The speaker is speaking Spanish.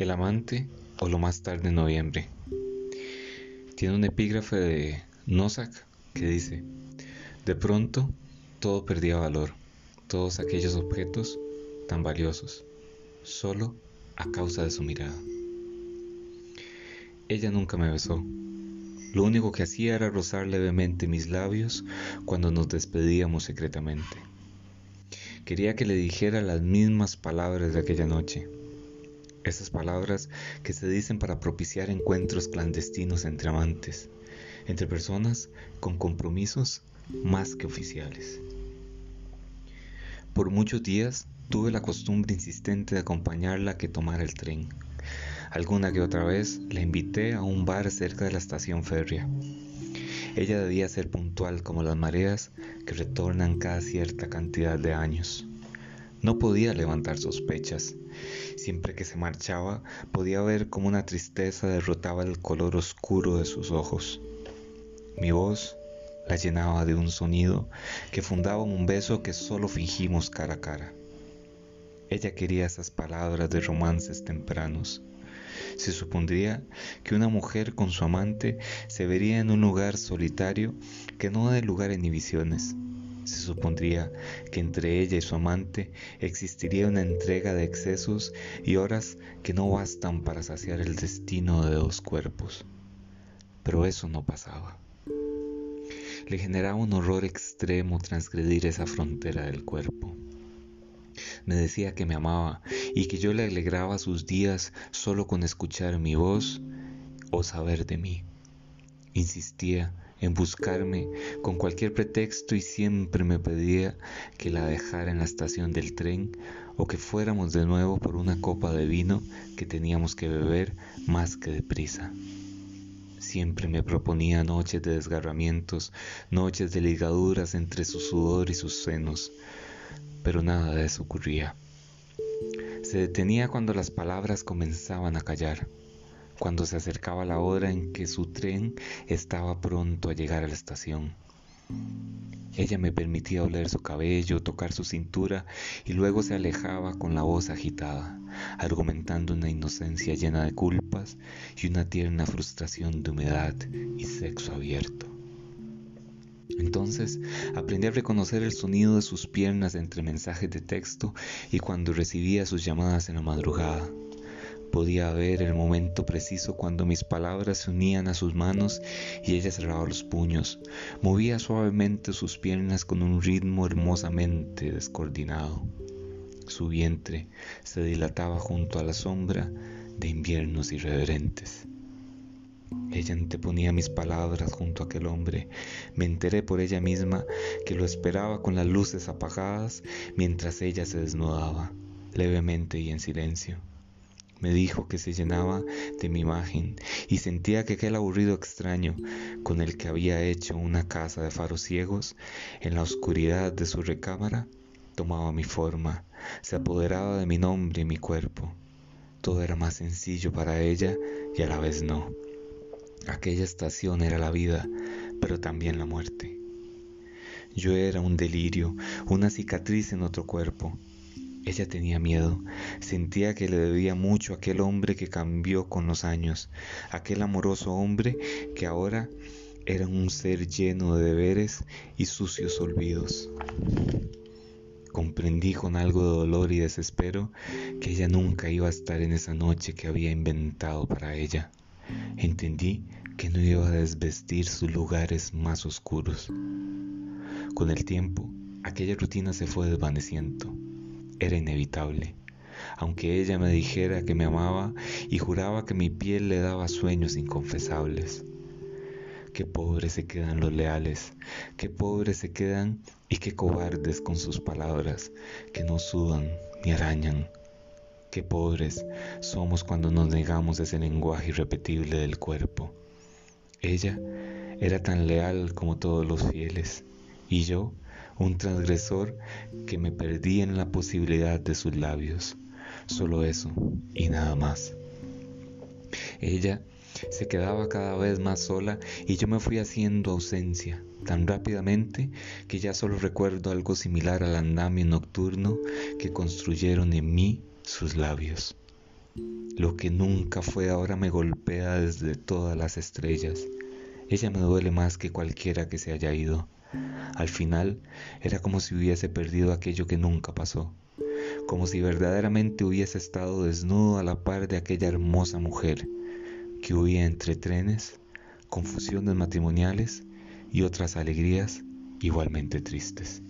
El amante o lo más tarde en noviembre. Tiene un epígrafe de Nozick que dice, de pronto todo perdía valor, todos aquellos objetos tan valiosos, solo a causa de su mirada. Ella nunca me besó. Lo único que hacía era rozar levemente mis labios cuando nos despedíamos secretamente. Quería que le dijera las mismas palabras de aquella noche. Esas palabras que se dicen para propiciar encuentros clandestinos entre amantes, entre personas con compromisos más que oficiales. Por muchos días tuve la costumbre insistente de acompañarla a que tomara el tren. Alguna que otra vez la invité a un bar cerca de la estación férrea. Ella debía ser puntual como las mareas que retornan cada cierta cantidad de años. No podía levantar sospechas. Siempre que se marchaba podía ver como una tristeza derrotaba el color oscuro de sus ojos. Mi voz la llenaba de un sonido que fundaba un beso que solo fingimos cara a cara. Ella quería esas palabras de romances tempranos. Se supondría que una mujer con su amante se vería en un lugar solitario que no da lugar a inhibiciones. Se supondría que entre ella y su amante existiría una entrega de excesos y horas que no bastan para saciar el destino de dos cuerpos. Pero eso no pasaba. Le generaba un horror extremo transgredir esa frontera del cuerpo. Me decía que me amaba y que yo le alegraba sus días solo con escuchar mi voz o saber de mí. Insistía en buscarme con cualquier pretexto y siempre me pedía que la dejara en la estación del tren o que fuéramos de nuevo por una copa de vino que teníamos que beber más que deprisa. Siempre me proponía noches de desgarramientos, noches de ligaduras entre su sudor y sus senos, pero nada de eso ocurría. Se detenía cuando las palabras comenzaban a callar, cuando se acercaba la hora en que su tren estaba pronto a llegar a la estación. Ella me permitía oler su cabello, tocar su cintura y luego se alejaba con la voz agitada, argumentando una inocencia llena de culpas y una tierna frustración de humedad y sexo abierto. Entonces aprendí a reconocer el sonido de sus piernas entre mensajes de texto y cuando recibía sus llamadas en la madrugada. Podía ver el momento preciso cuando mis palabras se unían a sus manos y ella cerraba los puños. Movía suavemente sus piernas con un ritmo hermosamente descoordinado. Su vientre se dilataba junto a la sombra de inviernos irreverentes. Ella anteponía mis palabras junto a aquel hombre. Me enteré por ella misma que lo esperaba con las luces apagadas mientras ella se desnudaba, levemente y en silencio. Me dijo que se llenaba de mi imagen y sentía que aquel aburrido extraño con el que había hecho una casa de faros ciegos en la oscuridad de su recámara tomaba mi forma, se apoderaba de mi nombre y mi cuerpo. Todo era más sencillo para ella y a la vez no. Aquella estación era la vida, pero también la muerte. Yo era un delirio, una cicatriz en otro cuerpo. Ella tenía miedo, sentía que le debía mucho a aquel hombre que cambió con los años, aquel amoroso hombre que ahora era un ser lleno de deberes y sucios olvidos. Comprendí con algo de dolor y desespero que ella nunca iba a estar en esa noche que había inventado para ella. Entendí que no iba a desvestir sus lugares más oscuros. Con el tiempo, aquella rutina se fue desvaneciendo. Era inevitable. Aunque ella me dijera que me amaba y juraba que mi piel le daba sueños inconfesables. Qué pobres se quedan los leales, qué pobres se quedan y qué cobardes con sus palabras, que no sudan ni arañan, Qué pobres somos cuando nos negamos ese lenguaje irrepetible del cuerpo. Ella era tan leal como todos los fieles, y yo, un transgresor que me perdí en la posibilidad de sus labios. Solo eso y nada más. Ella se quedaba cada vez más sola y yo me fui haciendo ausencia tan rápidamente que ya solo recuerdo algo similar al andamio nocturno que construyeron en mí sus labios. Lo que nunca fue ahora me golpea desde todas las estrellas. Ella me duele más que cualquiera que se haya ido. Al final era como si hubiese perdido aquello que nunca pasó, como si verdaderamente hubiese estado desnudo a la par de aquella hermosa mujer que huía entre trenes, confusiones matrimoniales y otras alegrías igualmente tristes.